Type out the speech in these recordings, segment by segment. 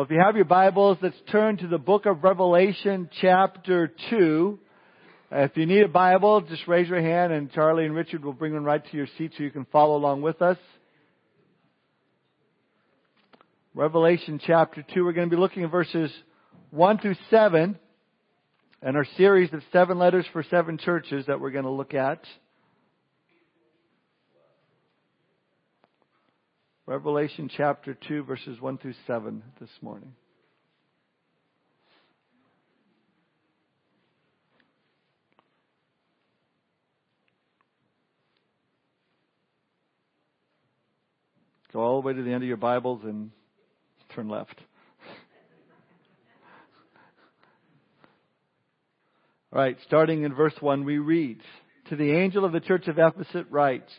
If you have your Bibles, let's turn to the book of Revelation chapter 2. Uh, if you need a Bible, just raise your hand and Charlie and Richard will bring one right to your seat so you can follow along with us. Revelation chapter 2, we're going to be looking at verses 1 through 7 and our series of seven letters for seven churches that we're going to look at. Revelation chapter 2, verses 1 through 7 this morning. Go all the way to the end of your Bibles and turn left. All right, starting in verse 1, we read, To the angel of the church of Ephesus write,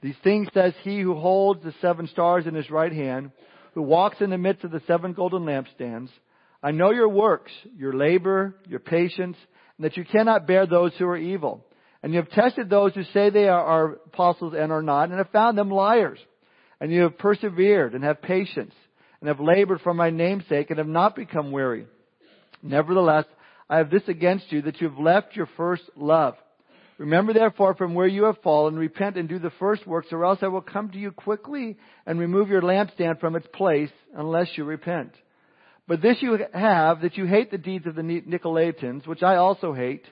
these things says he who holds the seven stars in his right hand, who walks in the midst of the seven golden lampstands. I know your works, your labor, your patience, and that you cannot bear those who are evil. And you have tested those who say they are apostles and are not, and have found them liars. And you have persevered and have patience, and have labored for my name's sake, and have not become weary. Nevertheless, I have this against you, that you have left your first love. Remember therefore from where you have fallen, repent and do the first works, or else I will come to you quickly and remove your lampstand from its place, unless you repent. But this you have, that you hate the deeds of the Nicolaitans, which I also hate.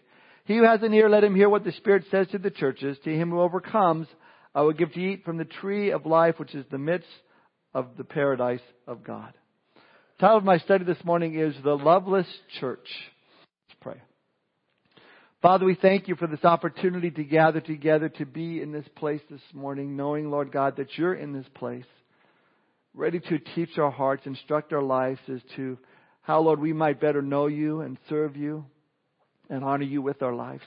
He who has an ear, let him hear what the Spirit says to the churches. To him who overcomes, I will give to eat from the tree of life, which is the midst of the paradise of God. The title of my study this morning is The Loveless Church. Father, we thank you for this opportunity to gather together to be in this place this morning, knowing, Lord God, that you're in this place, ready to teach our hearts, instruct our lives as to how, Lord, we might better know you and serve you and honor you with our lives.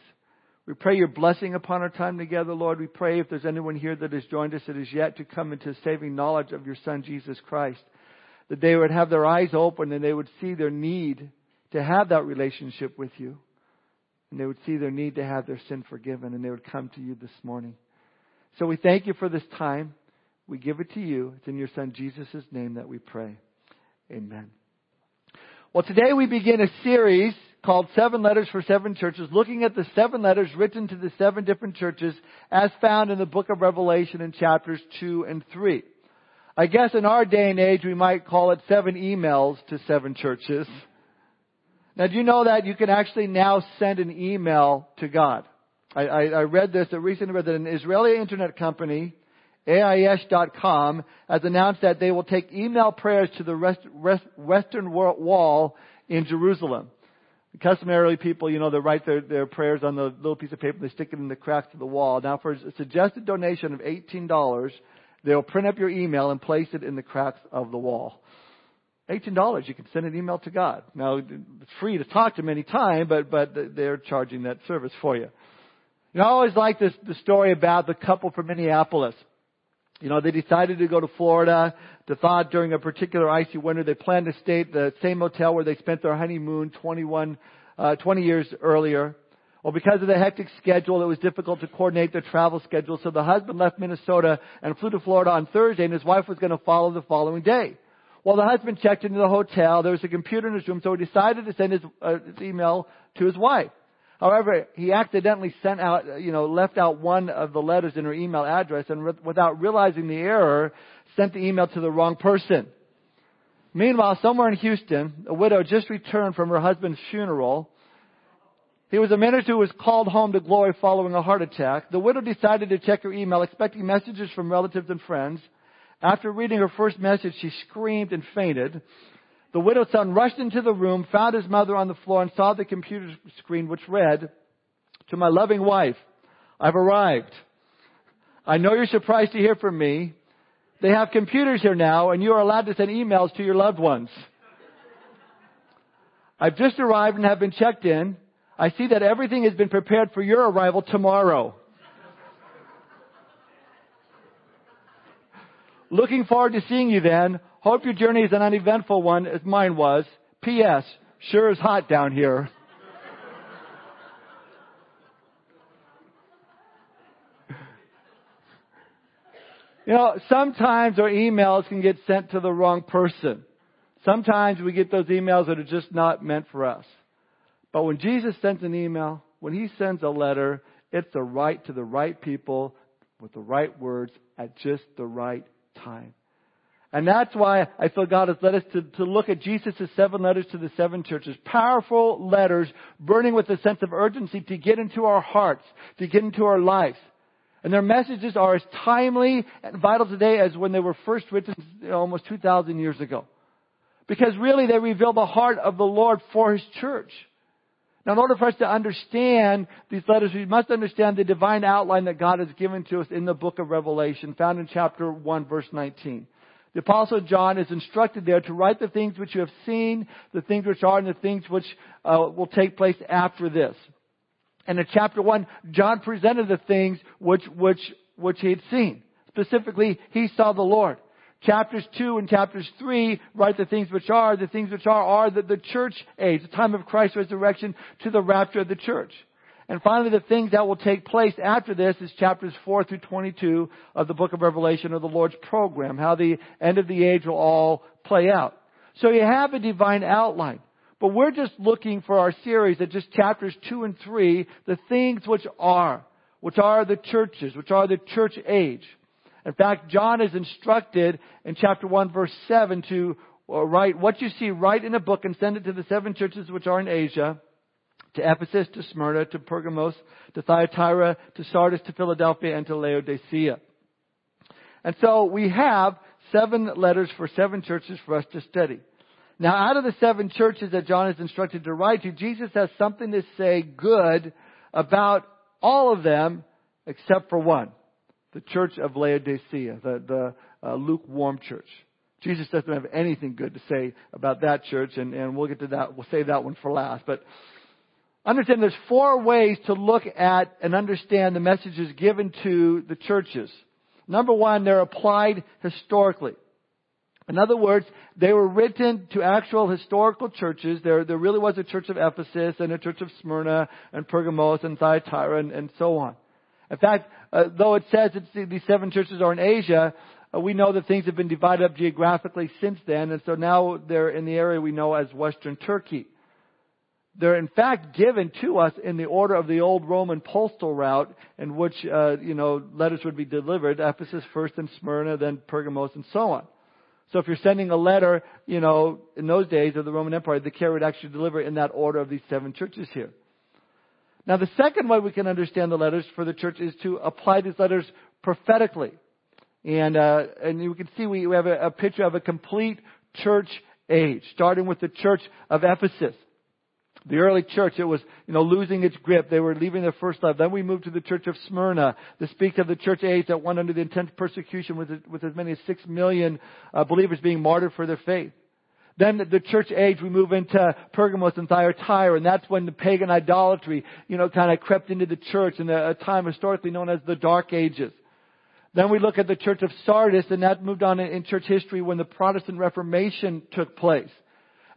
We pray your blessing upon our time together, Lord. We pray if there's anyone here that has joined us that is yet to come into saving knowledge of your Son, Jesus Christ, that they would have their eyes open and they would see their need to have that relationship with you and they would see their need to have their sin forgiven and they would come to you this morning. So we thank you for this time. We give it to you. It's in your son Jesus' name that we pray. Amen. Well, today we begin a series called Seven Letters for Seven Churches, looking at the seven letters written to the seven different churches as found in the book of Revelation in chapters 2 and 3. I guess in our day and age we might call it seven emails to seven churches. Now, do you know that you can actually now send an email to God? I, I, I read this, I recently read that an Israeli internet company, AIS.com, has announced that they will take email prayers to the rest, rest, Western Wall in Jerusalem. Customarily, people, you know, they write their, their prayers on the little piece of paper, and they stick it in the cracks of the wall. Now, for a suggested donation of $18, they'll print up your email and place it in the cracks of the wall. $18, you can send an email to God. Now, it's free to talk to him anytime, but, but they're charging that service for you. You know, I always like this, the story about the couple from Minneapolis. You know, they decided to go to Florida. They thought during a particular icy winter, they planned to stay at the same hotel where they spent their honeymoon 21, uh, 20 years earlier. Well, because of the hectic schedule, it was difficult to coordinate their travel schedule. So the husband left Minnesota and flew to Florida on Thursday, and his wife was going to follow the following day. Well, the husband checked into the hotel. There was a computer in his room, so he decided to send his, uh, his email to his wife. However, he accidentally sent out, uh, you know, left out one of the letters in her email address and re- without realizing the error, sent the email to the wrong person. Meanwhile, somewhere in Houston, a widow just returned from her husband's funeral. He was a minister who was called home to glory following a heart attack. The widow decided to check her email, expecting messages from relatives and friends. After reading her first message, she screamed and fainted. The widow's son rushed into the room, found his mother on the floor, and saw the computer screen which read, To my loving wife, I've arrived. I know you're surprised to hear from me. They have computers here now, and you are allowed to send emails to your loved ones. I've just arrived and have been checked in. I see that everything has been prepared for your arrival tomorrow. Looking forward to seeing you then. Hope your journey is an uneventful one as mine was. P.S. Sure is hot down here. You know, sometimes our emails can get sent to the wrong person. Sometimes we get those emails that are just not meant for us. But when Jesus sends an email, when He sends a letter, it's the right to the right people with the right words at just the right time. And that's why I feel God has led us to, to look at Jesus' seven letters to the seven churches. Powerful letters burning with a sense of urgency to get into our hearts, to get into our lives. And their messages are as timely and vital today as when they were first written almost 2,000 years ago. Because really they reveal the heart of the Lord for His church. Now, in order for us to understand these letters, we must understand the divine outline that God has given to us in the book of Revelation, found in chapter 1, verse 19. The apostle John is instructed there to write the things which you have seen, the things which are, and the things which uh, will take place after this. And in chapter 1, John presented the things which, which, which he had seen. Specifically, he saw the Lord. Chapters 2 and chapters 3 write the things which are. The things which are are the, the church age, the time of Christ's resurrection to the rapture of the church. And finally, the things that will take place after this is chapters 4 through 22 of the book of Revelation or the Lord's program, how the end of the age will all play out. So you have a divine outline. But we're just looking for our series at just chapters 2 and 3, the things which are, which are the churches, which are the church age. In fact, John is instructed in chapter 1 verse 7 to uh, write what you see, write in a book and send it to the seven churches which are in Asia to Ephesus, to Smyrna, to Pergamos, to Thyatira, to Sardis, to Philadelphia, and to Laodicea. And so we have seven letters for seven churches for us to study. Now, out of the seven churches that John is instructed to write to, Jesus has something to say good about all of them except for one. The church of Laodicea, the, the uh, lukewarm church. Jesus doesn't have anything good to say about that church, and, and we'll get to that. We'll save that one for last. But Understand there's four ways to look at and understand the messages given to the churches. Number one, they're applied historically. In other words, they were written to actual historical churches. There, there really was a church of Ephesus and a church of Smyrna and Pergamos and Thyatira and, and so on. In fact, uh, though it says that these seven churches are in Asia, uh, we know that things have been divided up geographically since then, and so now they're in the area we know as Western Turkey. They're in fact given to us in the order of the old Roman postal route in which, uh, you know, letters would be delivered. Ephesus first and Smyrna, then Pergamos and so on. So if you're sending a letter, you know, in those days of the Roman Empire, the carrier would actually deliver in that order of these seven churches here. Now the second way we can understand the letters for the church is to apply these letters prophetically. And, uh, and you can see we, have a, a picture of a complete church age, starting with the church of Ephesus. The early church, it was, you know, losing its grip. They were leaving their first love. Then we moved to the church of Smyrna. This speaks of the church age that went under the intense persecution with, with as many as six million uh, believers being martyred for their faith. Then the church age, we move into Pergamos and Thyatira, and that's when the pagan idolatry, you know, kind of crept into the church in a time historically known as the Dark Ages. Then we look at the church of Sardis, and that moved on in church history when the Protestant Reformation took place.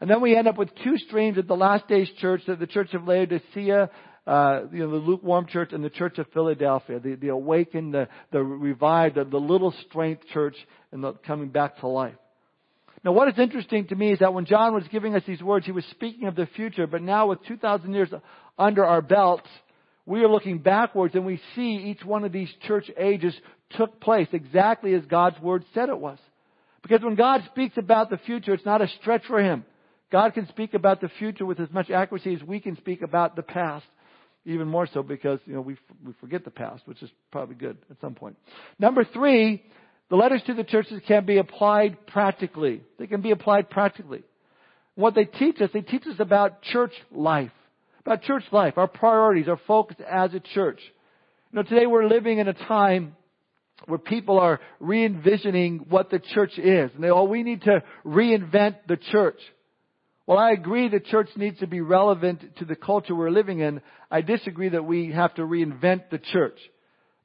And then we end up with two streams at the last days church, the church of Laodicea, uh, you know, the lukewarm church and the church of Philadelphia, the, the awakened, the, the revived, the, the little strength church and the coming back to life. Now what is interesting to me is that when John was giving us these words, he was speaking of the future, but now with 2,000 years under our belts, we are looking backwards and we see each one of these church ages took place exactly as God's word said it was. Because when God speaks about the future, it's not a stretch for Him. God can speak about the future with as much accuracy as we can speak about the past. Even more so because, you know, we, we forget the past, which is probably good at some point. Number three, the letters to the churches can be applied practically. They can be applied practically. What they teach us, they teach us about church life. About church life, our priorities, our focus as a church. You know, today we're living in a time where people are re-envisioning what the church is. And they, oh, we need to reinvent the church. Well, I agree the church needs to be relevant to the culture we're living in. I disagree that we have to reinvent the church.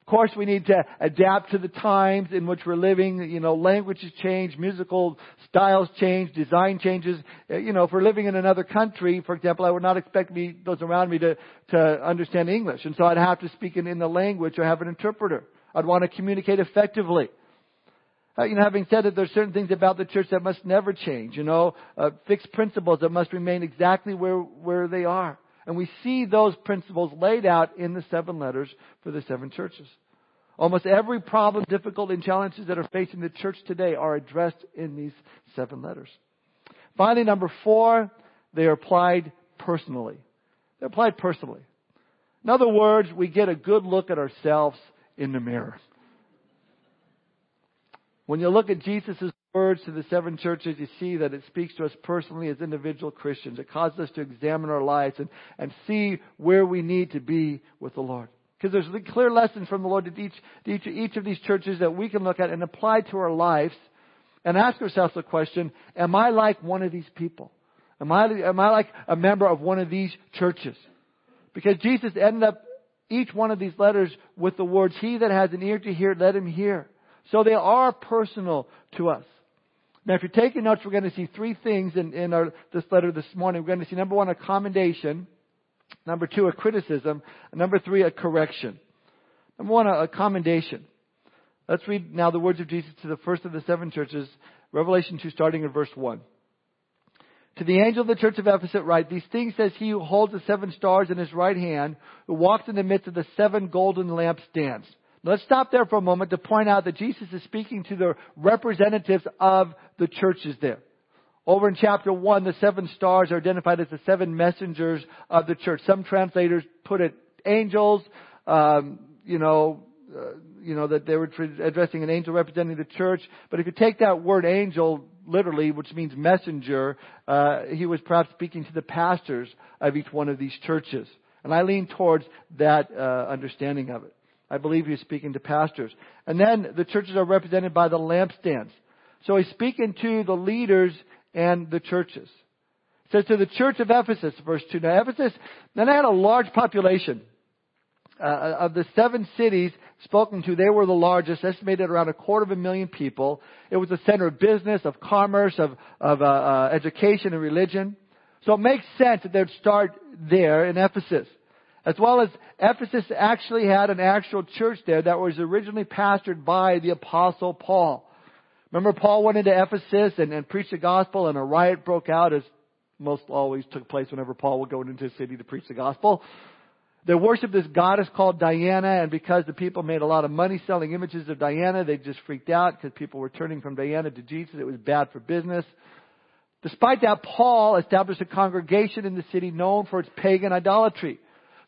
Course, we need to adapt to the times in which we're living. You know, languages change, musical styles change, design changes. Uh, you know, if we're living in another country, for example, I would not expect me, those around me to, to understand English. And so I'd have to speak in, in the language or have an interpreter. I'd want to communicate effectively. uh, you know, having said that there's certain things about the church that must never change, you know, uh, fixed principles that must remain exactly where, where they are. And we see those principles laid out in the seven letters for the seven churches. Almost every problem, difficulty, and challenges that are facing the church today are addressed in these seven letters. Finally, number four, they are applied personally. They're applied personally. In other words, we get a good look at ourselves in the mirror. When you look at Jesus' words to the seven churches, you see that it speaks to us personally as individual Christians. It causes us to examine our lives and, and see where we need to be with the Lord. Because there's a clear lesson from the Lord to each, to each, each of these churches that we can look at and apply to our lives and ask ourselves the question, am I like one of these people? Am I, am I like a member of one of these churches? Because Jesus ended up each one of these letters with the words, He that has an ear to hear, let him hear. So they are personal to us. Now, if you're taking notes, we're going to see three things in, in our, this letter this morning. We're going to see number one, a commendation. Number two, a criticism. And number three, a correction. Number one, a, a commendation. Let's read now the words of Jesus to the first of the seven churches, Revelation 2, starting in verse 1. To the angel of the church of Ephesus write, These things says he who holds the seven stars in his right hand, who walks in the midst of the seven golden lampstands. Let's stop there for a moment to point out that Jesus is speaking to the representatives of the churches there. Over in chapter 1, the seven stars are identified as the seven messengers of the church. Some translators put it angels, um, you know, uh, you know, that they were addressing an angel representing the church. But if you take that word angel literally, which means messenger, uh, he was perhaps speaking to the pastors of each one of these churches. And I lean towards that uh, understanding of it. I believe he's speaking to pastors. And then the churches are represented by the lampstands. So he's speaking to the leaders and the churches. It says to the church of Ephesus, verse 2. Now Ephesus, then I had a large population. Uh, of the seven cities spoken to, they were the largest, estimated around a quarter of a million people. It was the center of business, of commerce, of, of uh, uh, education and religion. So it makes sense that they'd start there in Ephesus. As well as Ephesus actually had an actual church there that was originally pastored by the apostle Paul. Remember Paul went into Ephesus and, and preached the gospel and a riot broke out as most always took place whenever Paul would go into a city to preach the gospel. They worshiped this goddess called Diana, and because the people made a lot of money selling images of Diana, they just freaked out because people were turning from Diana to Jesus. It was bad for business. Despite that, Paul established a congregation in the city known for its pagan idolatry.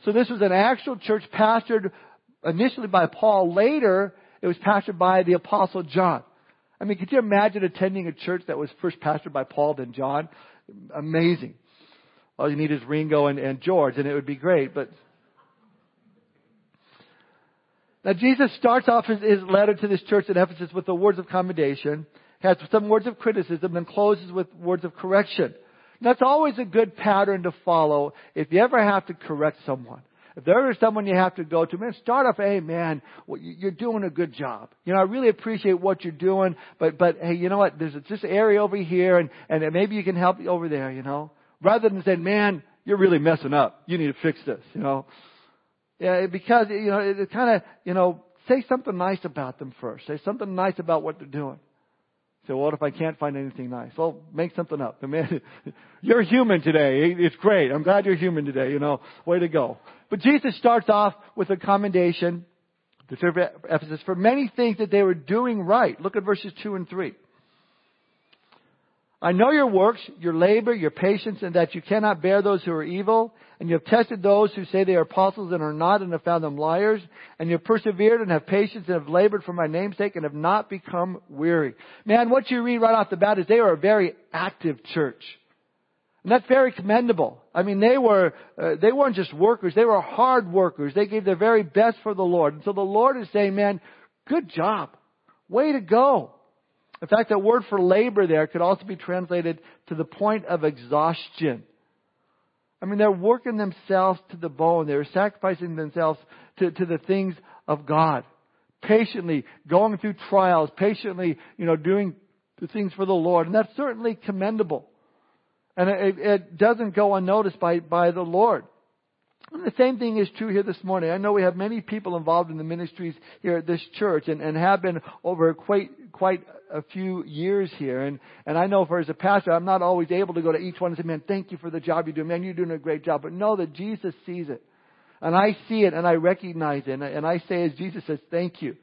So this was an actual church pastored initially by Paul. Later, it was pastored by the apostle John. I mean, could you imagine attending a church that was first pastored by Paul then John? Amazing. All you need is Ringo and, and George and it would be great, but now Jesus starts off his, his letter to this church in Ephesus with the words of commendation, has some words of criticism, and closes with words of correction. That's always a good pattern to follow if you ever have to correct someone. If there is someone you have to go to, man, start off, hey man, you're doing a good job. You know, I really appreciate what you're doing, but, but hey, you know what, there's this area over here and, and maybe you can help me over there, you know. Rather than saying, man, you're really messing up. You need to fix this, you know. Yeah, because, you know, it, it kind of, you know, say something nice about them first. Say something nice about what they're doing. So what if I can't find anything nice? Well, make something up. You're human today. It's great. I'm glad you're human today. You know, way to go. But Jesus starts off with a commendation to serve Ephesus for many things that they were doing right. Look at verses 2 and 3. I know your works, your labor, your patience, and that you cannot bear those who are evil, and you have tested those who say they are apostles and are not, and have found them liars, and you have persevered and have patience and have labored for my name's sake and have not become weary. Man, what you read right off the bat is they are a very active church. And that's very commendable. I mean, they were, uh, they weren't just workers, they were hard workers. They gave their very best for the Lord. And so the Lord is saying, man, good job. Way to go. In fact, that word for labor there could also be translated to the point of exhaustion. I mean, they're working themselves to the bone. They're sacrificing themselves to, to the things of God. Patiently going through trials, patiently, you know, doing the things for the Lord. And that's certainly commendable. And it, it doesn't go unnoticed by, by the Lord. And the same thing is true here this morning. I know we have many people involved in the ministries here at this church and, and have been over quite, quite a few years here. And, and I know for as a pastor, I'm not always able to go to each one and say, man, thank you for the job you do. Man, you're doing a great job. But know that Jesus sees it. And I see it and I recognize it. And I, and I say as Jesus says, thank you.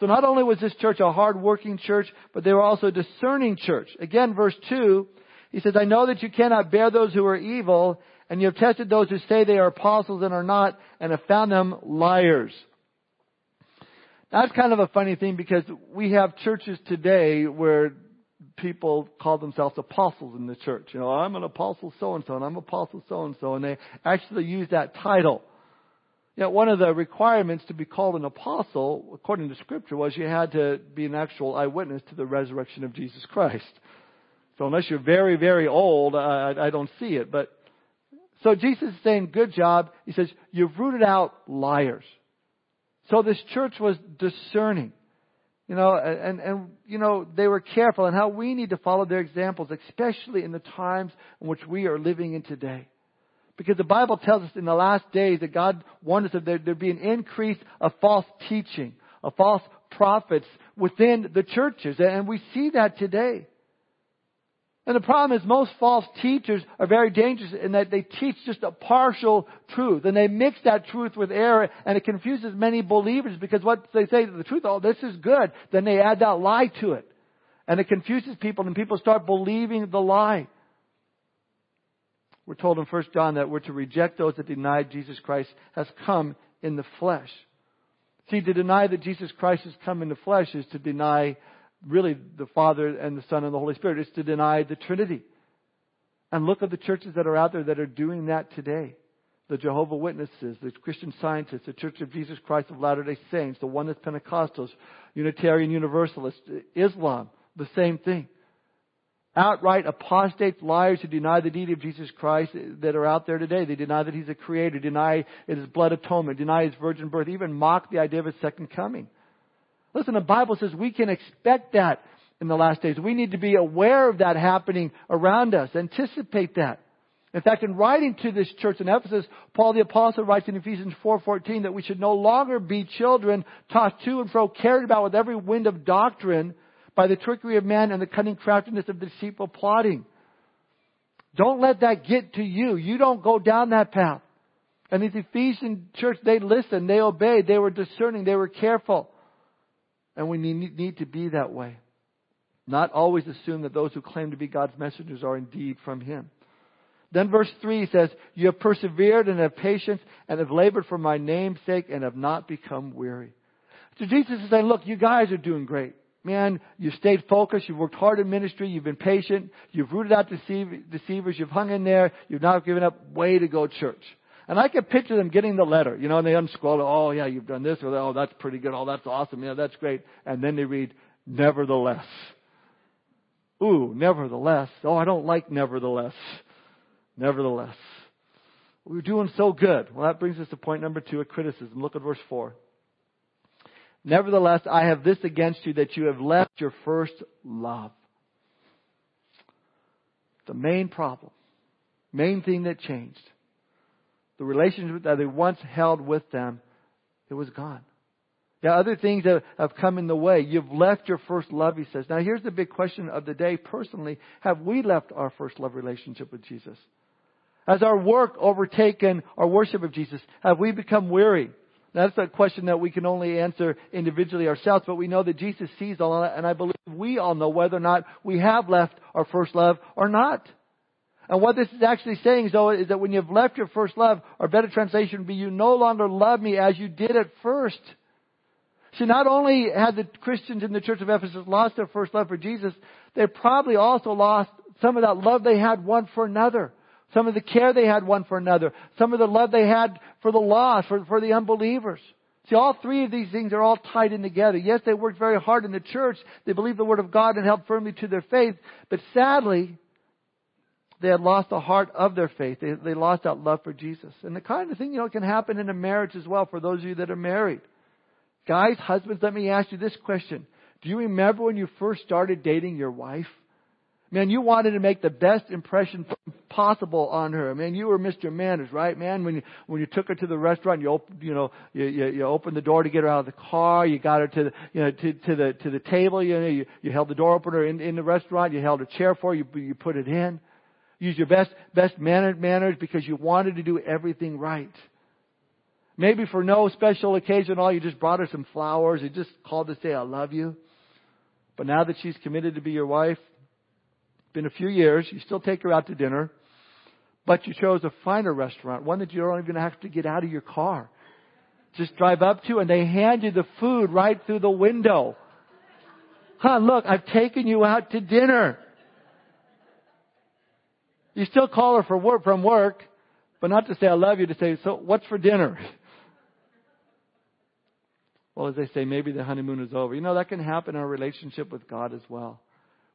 So not only was this church a hard-working church, but they were also a discerning church. Again, verse 2, he says, I know that you cannot bear those who are evil, and you have tested those who say they are apostles and are not, and have found them liars. That's kind of a funny thing because we have churches today where people call themselves apostles in the church. You know, I'm an apostle so and so, and I'm apostle so and so, and they actually use that title. Know, one of the requirements to be called an apostle, according to Scripture, was you had to be an actual eyewitness to the resurrection of Jesus Christ. So unless you're very, very old, I, I don't see it. But so Jesus is saying, good job. He says, you've rooted out liars. So this church was discerning. You know, and, and, you know, they were careful and how we need to follow their examples, especially in the times in which we are living in today. Because the Bible tells us in the last days that God warned us that there, there'd be an increase of false teaching, of false prophets within the churches. And we see that today. And the problem is most false teachers are very dangerous in that they teach just a partial truth and they mix that truth with error and it confuses many believers because what they say the truth, oh, this is good, then they add that lie to it. And it confuses people and people start believing the lie. We're told in 1 John that we're to reject those that deny Jesus Christ has come in the flesh. See, to deny that Jesus Christ has come in the flesh is to deny really the Father and the Son and the Holy Spirit. It's to deny the Trinity. And look at the churches that are out there that are doing that today. The Jehovah Witnesses, the Christian Scientists, the Church of Jesus Christ of Latter-day Saints, the Oneness Pentecostals, Unitarian Universalists, Islam, the same thing outright apostates, liars who deny the deity of Jesus Christ that are out there today. They deny that He's a creator, deny His blood atonement, deny His virgin birth, even mock the idea of His second coming. Listen, the Bible says we can expect that in the last days. We need to be aware of that happening around us, anticipate that. In fact, in writing to this church in Ephesus, Paul the Apostle writes in Ephesians 4.14 that we should no longer be children tossed to and fro, carried about with every wind of doctrine, by the trickery of man and the cunning craftiness of deceitful plotting. Don't let that get to you. You don't go down that path. And the Ephesian church, they listened, they obeyed, they were discerning, they were careful. And we need, need to be that way. Not always assume that those who claim to be God's messengers are indeed from Him. Then verse 3 says, You have persevered and have patience and have labored for my name's sake and have not become weary. So Jesus is saying, Look, you guys are doing great man, you've stayed focused, you've worked hard in ministry, you've been patient, you've rooted out deceivers, you've hung in there, you've not given up, way to go church. And I can picture them getting the letter, you know, and they unscroll, it. oh yeah, you've done this, or oh, that's pretty good, oh, that's awesome, yeah, that's great. And then they read, nevertheless. Ooh, nevertheless. Oh, I don't like nevertheless. Nevertheless. We're doing so good. Well, that brings us to point number two, a criticism. Look at verse four. Nevertheless, I have this against you that you have left your first love. The main problem, main thing that changed, the relationship that they once held with them, it was gone. Now, other things have, have come in the way. You've left your first love, he says. Now here's the big question of the day personally. Have we left our first love relationship with Jesus? Has our work overtaken our worship of Jesus? Have we become weary? Now, That's a question that we can only answer individually ourselves, but we know that Jesus sees all that, and I believe we all know whether or not we have left our first love or not. And what this is actually saying, though, is that when you've left your first love, or better translation would be you no longer love me as you did at first. See, not only had the Christians in the church of Ephesus lost their first love for Jesus, they probably also lost some of that love they had one for another. Some of the care they had one for another. Some of the love they had for the lost, for, for the unbelievers. See, all three of these things are all tied in together. Yes, they worked very hard in the church. They believed the Word of God and held firmly to their faith. But sadly, they had lost the heart of their faith. They, they lost that love for Jesus. And the kind of thing, you know, can happen in a marriage as well for those of you that are married. Guys, husbands, let me ask you this question. Do you remember when you first started dating your wife? Man, you wanted to make the best impression possible on her. Man, you were Mr. Manners, right, man? When you, when you took her to the restaurant, you opened, you know, you, you, you opened the door to get her out of the car. You got her to the, you know, to, to the, to the table. You know, you, you held the door opener in, in the restaurant. You held a chair for her. You, you put it in. Use your best, best mannered manners because you wanted to do everything right. Maybe for no special occasion, at all you just brought her some flowers. You just called to say, I love you. But now that she's committed to be your wife, been a few years, you still take her out to dinner, but you chose a finer restaurant, one that you don't even have to get out of your car. Just drive up to and they hand you the food right through the window. Huh, look, I've taken you out to dinner. You still call her for work, from work, but not to say I love you, to say, so what's for dinner? Well, as they say, maybe the honeymoon is over. You know, that can happen in our relationship with God as well.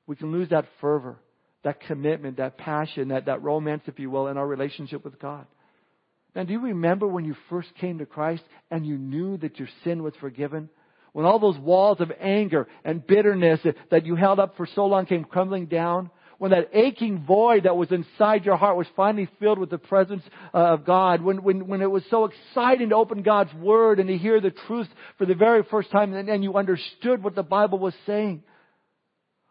We can lose that fervor, that commitment, that passion, that, that romance, if you will, in our relationship with God. Now, do you remember when you first came to Christ and you knew that your sin was forgiven? When all those walls of anger and bitterness that you held up for so long came crumbling down? When that aching void that was inside your heart was finally filled with the presence uh, of God? When, when, when it was so exciting to open God's Word and to hear the truth for the very first time and, and you understood what the Bible was saying?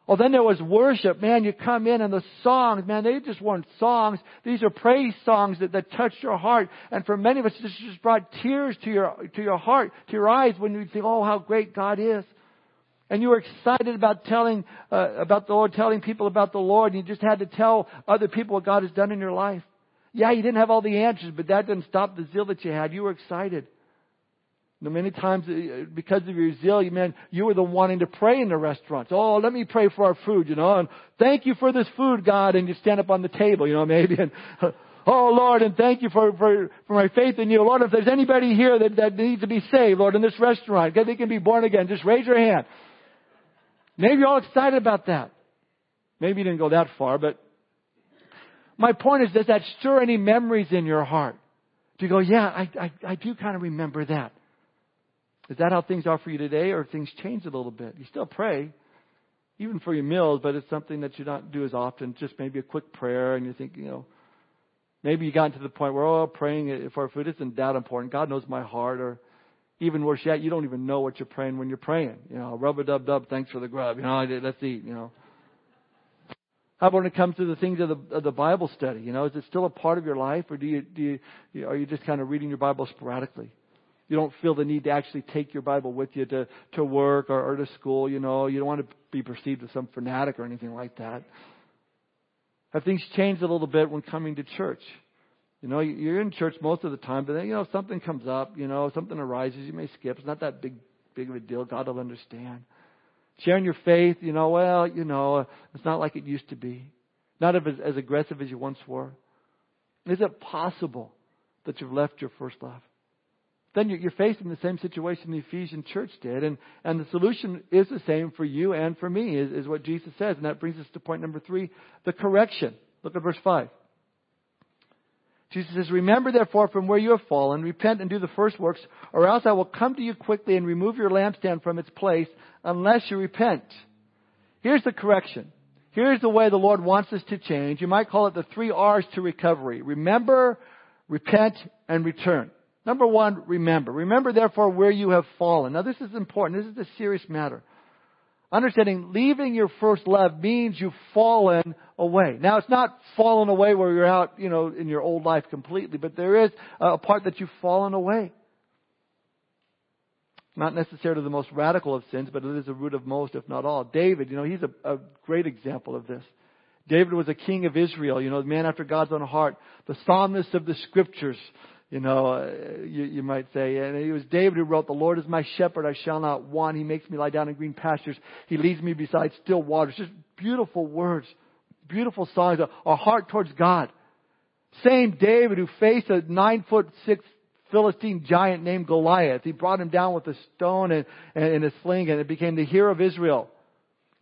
Well, then there was worship. Man, you come in and the songs, man, they just weren't songs. These are praise songs that, that touched your heart. And for many of us, this just brought tears to your, to your heart, to your eyes when you think, oh, how great God is. And you were excited about telling, uh, about the Lord, telling people about the Lord, and you just had to tell other people what God has done in your life. Yeah, you didn't have all the answers, but that didn't stop the zeal that you had. You were excited. Many times, uh, because of your zeal, you man, you were the wanting to pray in the restaurants. Oh, let me pray for our food, you know, and thank you for this food, God, and you stand up on the table, you know, maybe, and, oh Lord, and thank you for, for, for my faith in you. Lord, if there's anybody here that, that needs to be saved, Lord, in this restaurant, they can be born again, just raise your hand. Maybe you're all excited about that. Maybe you didn't go that far, but my point is, does that stir any memories in your heart? Do you go, yeah, I, I, I do kind of remember that. Is that how things are for you today, or things changed a little bit? You still pray, even for your meals, but it's something that you don't do as often. Just maybe a quick prayer, and you think, you know, maybe you got to the point where, oh, praying for food isn't that important. God knows my heart, or even worse yet, you don't even know what you're praying when you're praying. You know, rub a dub dub, thanks for the grub. You know, let's eat. You know. How about when it comes to the things of the, of the Bible study? You know, is it still a part of your life, or do you do you are you just kind of reading your Bible sporadically? You don't feel the need to actually take your Bible with you to, to work or, or to school, you know. You don't want to be perceived as some fanatic or anything like that. Have things changed a little bit when coming to church? You know, you're in church most of the time, but then, you know, something comes up, you know, something arises, you may skip. It's not that big, big of a deal. God will understand. Sharing your faith, you know, well, you know, it's not like it used to be. Not as, as aggressive as you once were. Is it possible that you've left your first love? then you're facing the same situation the Ephesian church did. And, and the solution is the same for you and for me, is, is what Jesus says. And that brings us to point number three, the correction. Look at verse 5. Jesus says, Remember therefore from where you have fallen, repent and do the first works, or else I will come to you quickly and remove your lampstand from its place, unless you repent. Here's the correction. Here's the way the Lord wants us to change. You might call it the three R's to recovery. Remember, repent, and return. Number one, remember. Remember, therefore, where you have fallen. Now, this is important. This is a serious matter. Understanding leaving your first love means you've fallen away. Now, it's not fallen away where you're out, you know, in your old life completely, but there is a part that you've fallen away. Not necessarily the most radical of sins, but it is the root of most, if not all. David, you know, he's a, a great example of this. David was a king of Israel, you know, the man after God's own heart, the psalmist of the scriptures, you know, uh, you, you might say. And it was David who wrote, The Lord is my shepherd, I shall not want. He makes me lie down in green pastures. He leads me beside still waters. Just beautiful words, beautiful songs, a heart towards God. Same David who faced a nine foot six Philistine giant named Goliath. He brought him down with a stone and, and, and a sling and it became the hero of Israel.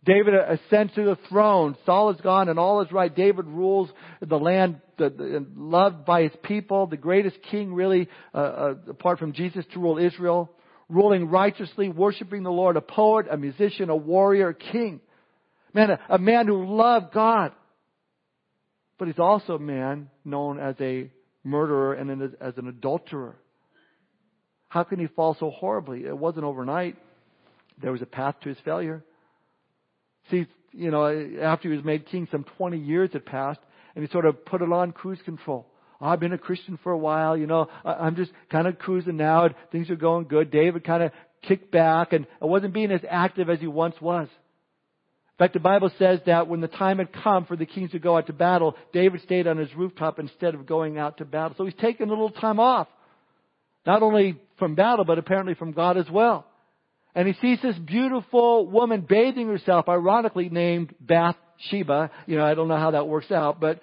David ascends to the throne. Saul is gone and all is right. David rules the land, the, the, loved by his people, the greatest king really, uh, uh, apart from Jesus to rule Israel, ruling righteously, worshiping the Lord, a poet, a musician, a warrior, a king. Man, a, a man who loved God. But he's also a man known as a murderer and an, as an adulterer. How can he fall so horribly? It wasn't overnight. There was a path to his failure. See, you know, after he was made king, some 20 years had passed, and he sort of put it on cruise control. Oh, I've been a Christian for a while, you know, I'm just kind of cruising now, and things are going good. David kind of kicked back, and I wasn't being as active as he once was. In fact, the Bible says that when the time had come for the kings to go out to battle, David stayed on his rooftop instead of going out to battle. So he's taking a little time off. Not only from battle, but apparently from God as well. And he sees this beautiful woman bathing herself, ironically named Bathsheba. You know, I don't know how that works out, but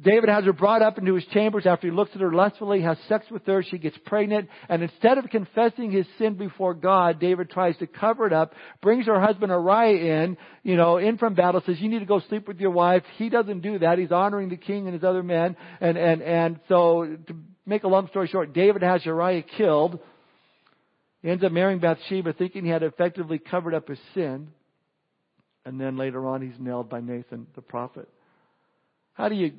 David has her brought up into his chambers after he looks at her lustfully, has sex with her, she gets pregnant, and instead of confessing his sin before God, David tries to cover it up, brings her husband Uriah in, you know, in from battle, says, you need to go sleep with your wife. He doesn't do that. He's honoring the king and his other men, and, and, and so, to make a long story short, David has Uriah killed, he ends up marrying Bathsheba thinking he had effectively covered up his sin, and then later on he's nailed by Nathan the prophet. How do you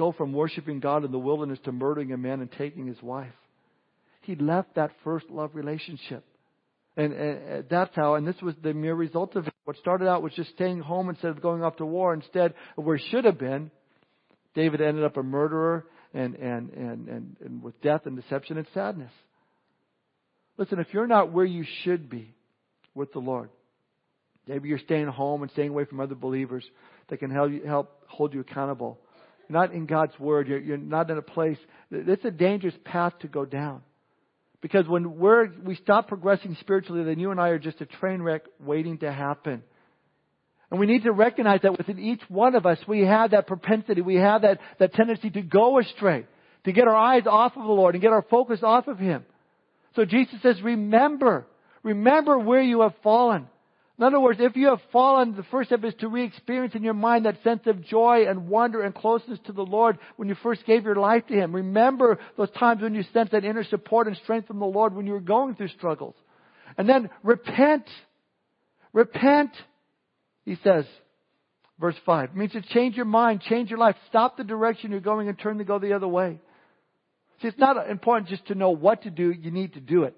go from worshiping God in the wilderness to murdering a man and taking his wife. He left that first love relationship. And, and, that's how, and this was the mere result of it. What started out was just staying home instead of going off to war. Instead of where he should have been, David ended up a murderer and, and, and, and, and with death and deception and sadness. Listen, if you're not where you should be with the Lord, maybe you're staying home and staying away from other believers that can help, you, help hold you accountable not in God's Word. You're, you're not in a place. It's a dangerous path to go down. Because when we're, we stop progressing spiritually, then you and I are just a train wreck waiting to happen. And we need to recognize that within each one of us, we have that propensity, we have that, that tendency to go astray, to get our eyes off of the Lord and get our focus off of Him. So Jesus says, remember, remember where you have fallen. In other words, if you have fallen, the first step is to re-experience in your mind that sense of joy and wonder and closeness to the Lord when you first gave your life to Him. Remember those times when you sensed that inner support and strength from the Lord when you were going through struggles. And then repent. Repent, he says. Verse 5. It means to change your mind, change your life, stop the direction you're going and turn to go the other way. See, it's not important just to know what to do, you need to do it.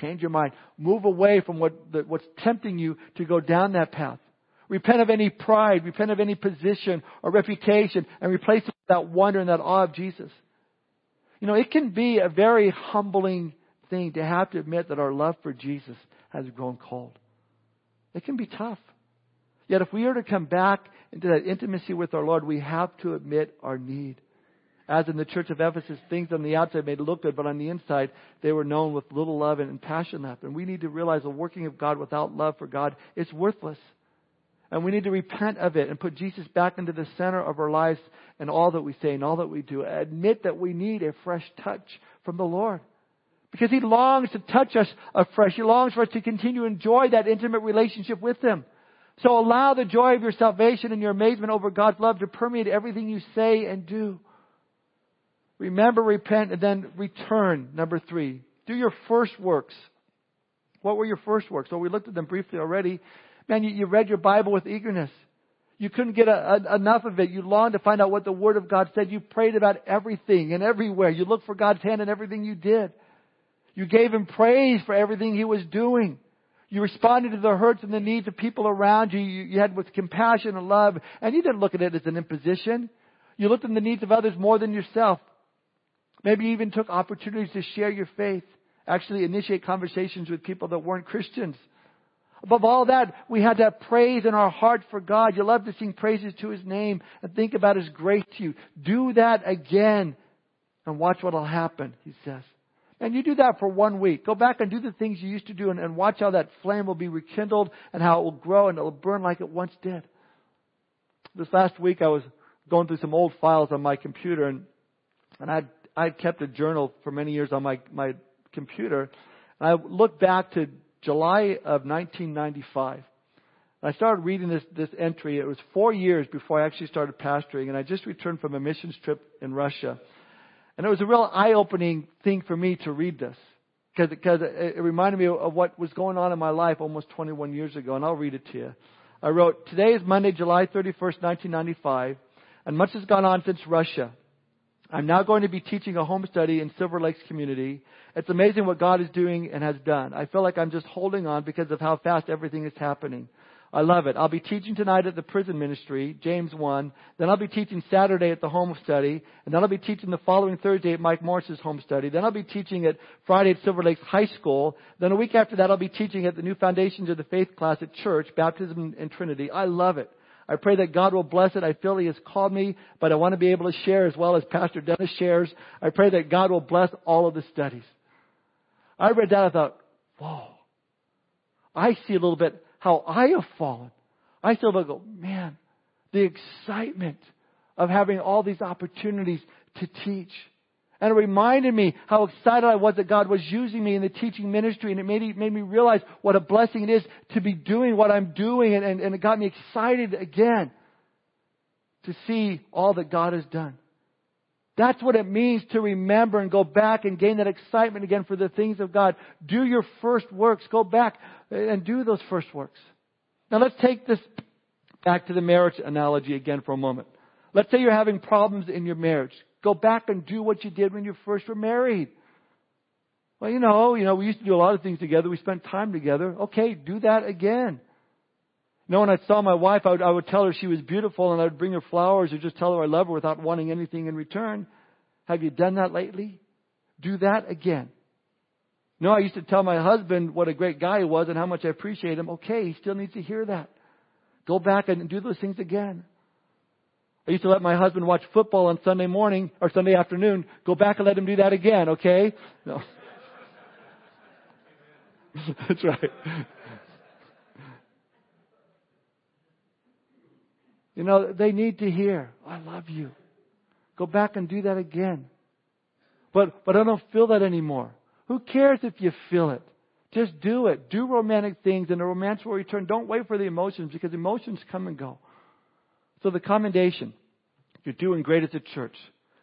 Change your mind. Move away from what, the, what's tempting you to go down that path. Repent of any pride, repent of any position or reputation, and replace it with that wonder and that awe of Jesus. You know, it can be a very humbling thing to have to admit that our love for Jesus has grown cold. It can be tough. Yet if we are to come back into that intimacy with our Lord, we have to admit our need. As in the church of Ephesus, things on the outside may look good, but on the inside, they were known with little love and passion left. And we need to realize the working of God without love for God is worthless. And we need to repent of it and put Jesus back into the center of our lives and all that we say and all that we do. Admit that we need a fresh touch from the Lord. Because He longs to touch us afresh. He longs for us to continue to enjoy that intimate relationship with Him. So allow the joy of your salvation and your amazement over God's love to permeate everything you say and do. Remember, repent, and then return. Number three. Do your first works. What were your first works? Well, we looked at them briefly already. Man, you, you read your Bible with eagerness. You couldn't get a, a, enough of it. You longed to find out what the Word of God said. You prayed about everything and everywhere. You looked for God's hand in everything you did. You gave Him praise for everything He was doing. You responded to the hurts and the needs of people around you. You, you had with compassion and love. And you didn't look at it as an imposition. You looked at the needs of others more than yourself. Maybe you even took opportunities to share your faith, actually initiate conversations with people that weren't Christians. Above all that, we had that praise in our heart for God. You love to sing praises to His name and think about His grace to you. Do that again and watch what will happen, He says. And you do that for one week. Go back and do the things you used to do and, and watch how that flame will be rekindled and how it will grow and it will burn like it once did. This last week I was going through some old files on my computer and, and I had kept a journal for many years on my, my computer. And I looked back to July of 1995. I started reading this, this entry. It was four years before I actually started pastoring, and I just returned from a missions trip in Russia. And it was a real eye-opening thing for me to read this. Because it reminded me of what was going on in my life almost 21 years ago, and I'll read it to you. I wrote, Today is Monday, July 31st, 1995, and much has gone on since Russia. I'm now going to be teaching a home study in Silver Lakes community. It's amazing what God is doing and has done. I feel like I'm just holding on because of how fast everything is happening. I love it. I'll be teaching tonight at the prison ministry, James 1. Then I'll be teaching Saturday at the home study. And then I'll be teaching the following Thursday at Mike Morris's home study. Then I'll be teaching at Friday at Silver Lakes High School. Then a week after that I'll be teaching at the new Foundations of the Faith class at church, Baptism and Trinity. I love it. I pray that God will bless it. I feel He has called me, but I want to be able to share as well as Pastor Dennis shares. I pray that God will bless all of the studies. I read that, I thought, whoa. I see a little bit how I have fallen. I still go, man, the excitement of having all these opportunities to teach. And it reminded me how excited I was that God was using me in the teaching ministry, and it made, made me realize what a blessing it is to be doing what I'm doing, and, and, and it got me excited again to see all that God has done. That's what it means to remember and go back and gain that excitement again for the things of God. Do your first works. Go back and do those first works. Now let's take this back to the marriage analogy again for a moment. Let's say you're having problems in your marriage. Go back and do what you did when you first were married. Well, you know, you know, we used to do a lot of things together. We spent time together. Okay, do that again. You know, when I saw my wife, I would, I would tell her she was beautiful and I would bring her flowers or just tell her I love her without wanting anything in return. Have you done that lately? Do that again. No, I used to tell my husband what a great guy he was and how much I appreciate him. Okay, he still needs to hear that. Go back and do those things again. I used to let my husband watch football on Sunday morning or Sunday afternoon. Go back and let him do that again, okay? No. That's right. You know, they need to hear, I love you. Go back and do that again. But, but I don't feel that anymore. Who cares if you feel it? Just do it. Do romantic things and the romance will return. Don't wait for the emotions because emotions come and go. So the commendation, you're doing great as a church.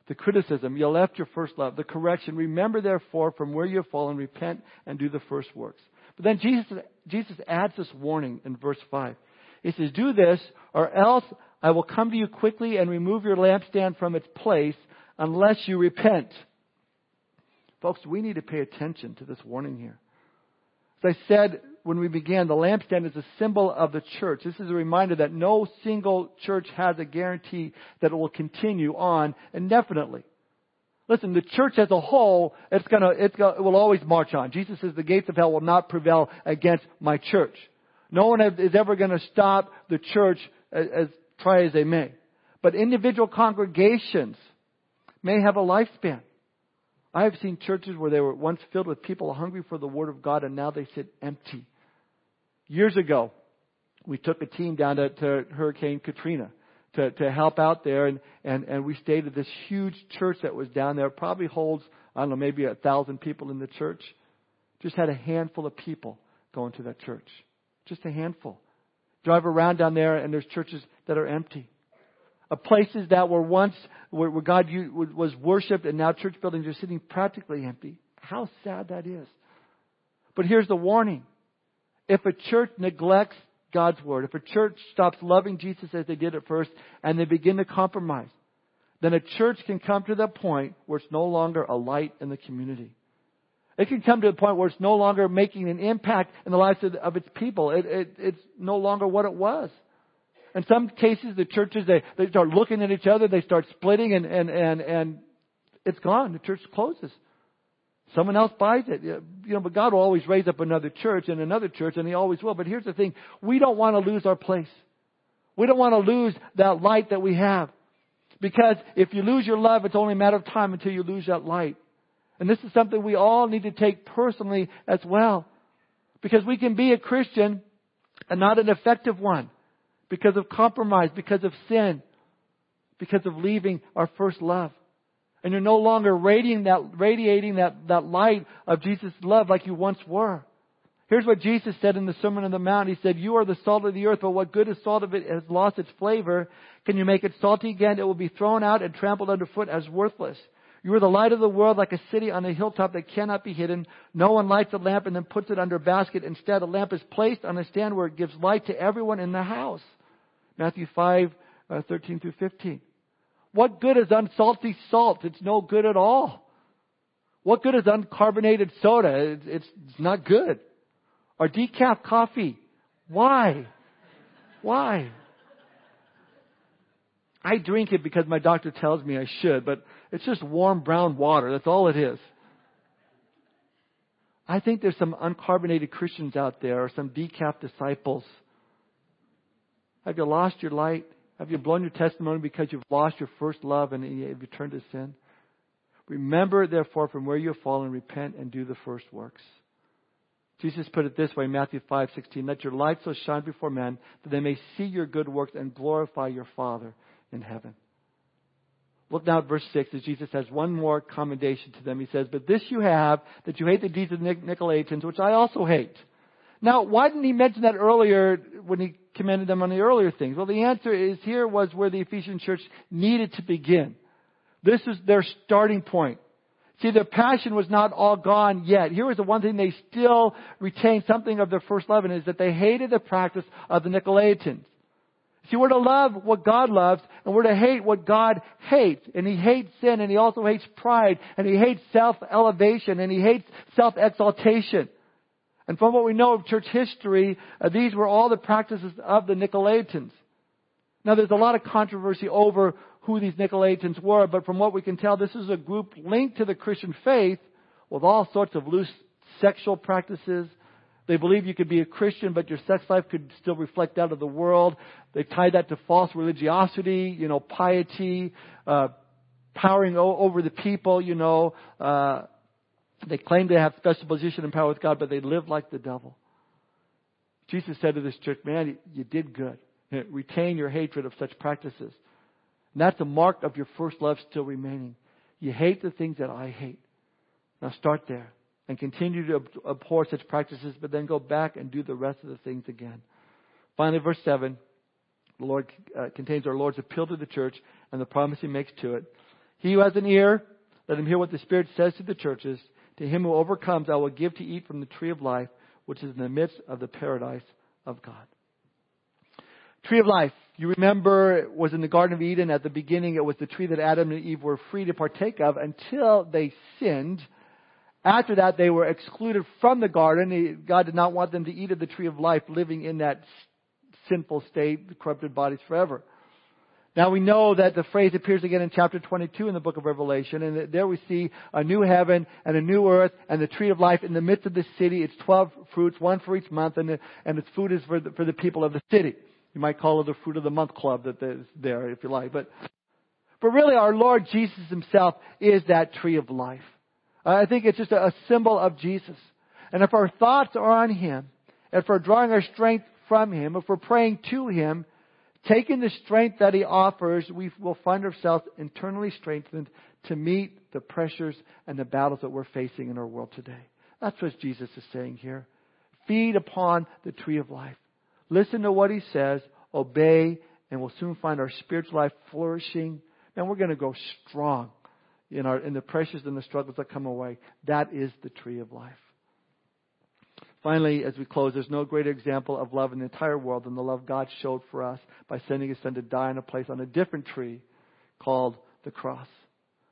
The criticism, you left your first love. The correction, remember therefore from where you have fallen, repent and do the first works. But then Jesus, Jesus adds this warning in verse 5. He says, do this or else I will come to you quickly and remove your lampstand from its place unless you repent. Folks, we need to pay attention to this warning here. As I said when we began, the lampstand is a symbol of the church. This is a reminder that no single church has a guarantee that it will continue on indefinitely. Listen, the church as a whole, it's gonna, it's gonna, it will always march on. Jesus says the gates of hell will not prevail against my church. No one is ever to stop the church as, as try as they may. But individual congregations may have a lifespan. I have seen churches where they were once filled with people hungry for the Word of God and now they sit empty. Years ago, we took a team down to, to Hurricane Katrina to, to help out there and, and, and we stayed at this huge church that was down there. Probably holds, I don't know, maybe a thousand people in the church. Just had a handful of people going to that church. Just a handful. Drive around down there and there's churches that are empty. Of places that were once where, where God was worshipped and now church buildings are sitting practically empty. How sad that is. But here's the warning. If a church neglects God's word, if a church stops loving Jesus as they did at first and they begin to compromise, then a church can come to the point where it's no longer a light in the community. It can come to a point where it's no longer making an impact in the lives of, of its people. It, it, it's no longer what it was. In some cases, the churches, they, they start looking at each other, they start splitting, and, and, and, and it's gone. The church closes. Someone else buys it. You know, but God will always raise up another church and another church, and He always will. But here's the thing. We don't want to lose our place. We don't want to lose that light that we have. Because if you lose your love, it's only a matter of time until you lose that light. And this is something we all need to take personally as well. Because we can be a Christian and not an effective one. Because of compromise, because of sin, because of leaving our first love. And you're no longer radiating that, radiating that, that light of Jesus' love like you once were. Here's what Jesus said in the Sermon on the Mount. He said, You are the salt of the earth, but what good is salt if it has lost its flavor? Can you make it salty again? It will be thrown out and trampled underfoot as worthless. You are the light of the world like a city on a hilltop that cannot be hidden. No one lights a lamp and then puts it under a basket. Instead, a lamp is placed on a stand where it gives light to everyone in the house. Matthew 5, uh, 13 through 15. What good is unsalty salt? It's no good at all. What good is uncarbonated soda? It's, it's, it's not good. Or decaf coffee. Why? Why? I drink it because my doctor tells me I should, but it's just warm brown water. That's all it is. I think there's some uncarbonated Christians out there or some decaf disciples. Have you lost your light? Have you blown your testimony because you've lost your first love and have you turned to sin? Remember, therefore, from where you have fallen, repent and do the first works. Jesus put it this way, Matthew 5:16, "Let your light so shine before men that they may see your good works and glorify your Father in heaven." Look now at verse 6 as Jesus has one more commendation to them. He says, But this you have, that you hate the deeds of the Nicolaitans, which I also hate. Now, why didn't he mention that earlier when he commended them on the earlier things? Well, the answer is here was where the Ephesian church needed to begin. This is their starting point. See, their passion was not all gone yet. Here was the one thing they still retained something of their first love, and is that they hated the practice of the Nicolaitans. See, we're to love what God loves, and we're to hate what God hates. And He hates sin, and He also hates pride, and He hates self-elevation, and He hates self-exaltation. And from what we know of church history, uh, these were all the practices of the Nicolaitans. Now, there's a lot of controversy over who these Nicolaitans were, but from what we can tell, this is a group linked to the Christian faith with all sorts of loose sexual practices, they believe you could be a Christian, but your sex life could still reflect out of the world. They tie that to false religiosity, you know, piety, uh, powering o- over the people, you know. Uh, they claim to have special position and power with God, but they live like the devil. Jesus said to this church, man, you did good. Retain your hatred of such practices. And that's a mark of your first love still remaining. You hate the things that I hate. Now start there and continue to abhor such practices, but then go back and do the rest of the things again. Finally, verse 7, the Lord uh, contains our Lord's appeal to the church and the promise he makes to it. He who has an ear, let him hear what the Spirit says to the churches. To him who overcomes, I will give to eat from the tree of life, which is in the midst of the paradise of God. Tree of life. You remember it was in the Garden of Eden at the beginning. It was the tree that Adam and Eve were free to partake of until they sinned after that, they were excluded from the garden. God did not want them to eat of the tree of life, living in that sinful state, corrupted bodies forever. Now we know that the phrase appears again in chapter 22 in the book of Revelation, and there we see a new heaven and a new earth and the tree of life in the midst of the city. It's 12 fruits, one for each month, and, and its food is for the, for the people of the city. You might call it the fruit of the month club that is there, if you like. But, but really, our Lord Jesus Himself is that tree of life. I think it's just a, symbol of Jesus. And if our thoughts are on Him, if we're drawing our strength from Him, if we're praying to Him, taking the strength that He offers, we will find ourselves internally strengthened to meet the pressures and the battles that we're facing in our world today. That's what Jesus is saying here. Feed upon the tree of life. Listen to what He says, obey, and we'll soon find our spiritual life flourishing. And we're going to go strong in, our, in the pressures and the struggles that come away. That is the tree of life. Finally, as we close, there's no greater example of love in the entire world than the love God showed for us by sending His Son to die in a place on a different tree called the cross.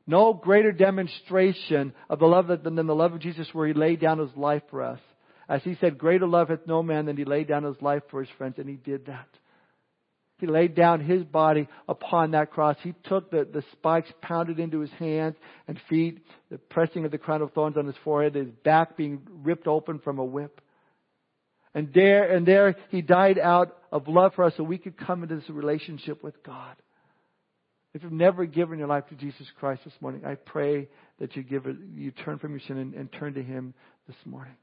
No greater demonstration of the love than the love of Jesus where He laid down His life for us. As He said, greater love hath no man than He laid down His life for His friends, and He did that. He laid down his body upon that cross. He took the, the spikes pounded into his hands and feet, the pressing of the crown of thorns on his forehead, his back being ripped open from a whip. And there, and there he died out of love for us so we could come into this relationship with God. If you've never given your life to Jesus Christ this morning, I pray that you give it, you turn from your sin and, and turn to Him this morning.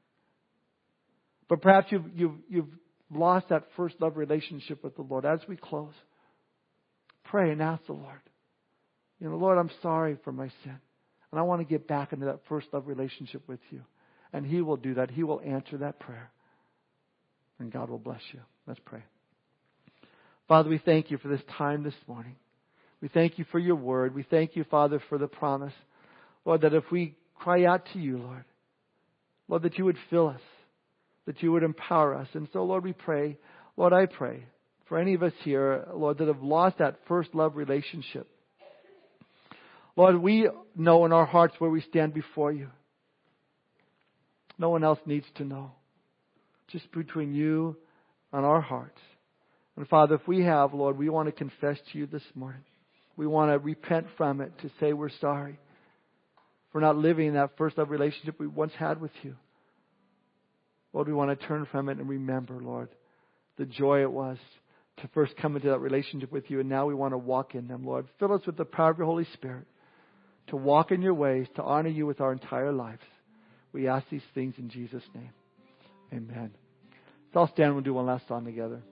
But perhaps you've, you've, you've lost that first love relationship with the Lord. As we close, pray and ask the Lord, you know, Lord, I'm sorry for my sin. And I want to get back into that first love relationship with you. And He will do that. He will answer that prayer. And God will bless you. Let's pray. Father, we thank you for this time this morning. We thank you for your word. We thank you, Father, for the promise Lord, that if we cry out to you, Lord, Lord, that you would fill us, that you would empower us. And so, Lord, we pray, Lord, I pray for any of us here, Lord, that have lost that first love relationship. Lord, we know in our hearts where we stand before you. No one else needs to know. Just between you and our hearts. And Father, if we have, Lord, we want to confess to you this morning. We want to repent from it, to say we're sorry for not living that first love relationship we once had with you. Lord, we want to turn from it and remember, Lord, the joy it was to first come into that relationship with you, and now we want to walk in them, Lord. Fill us with the power of your Holy Spirit to walk in your ways, to honor you with our entire lives. We ask these things in Jesus' name. Amen. So I'll stand and we'll do one last song together.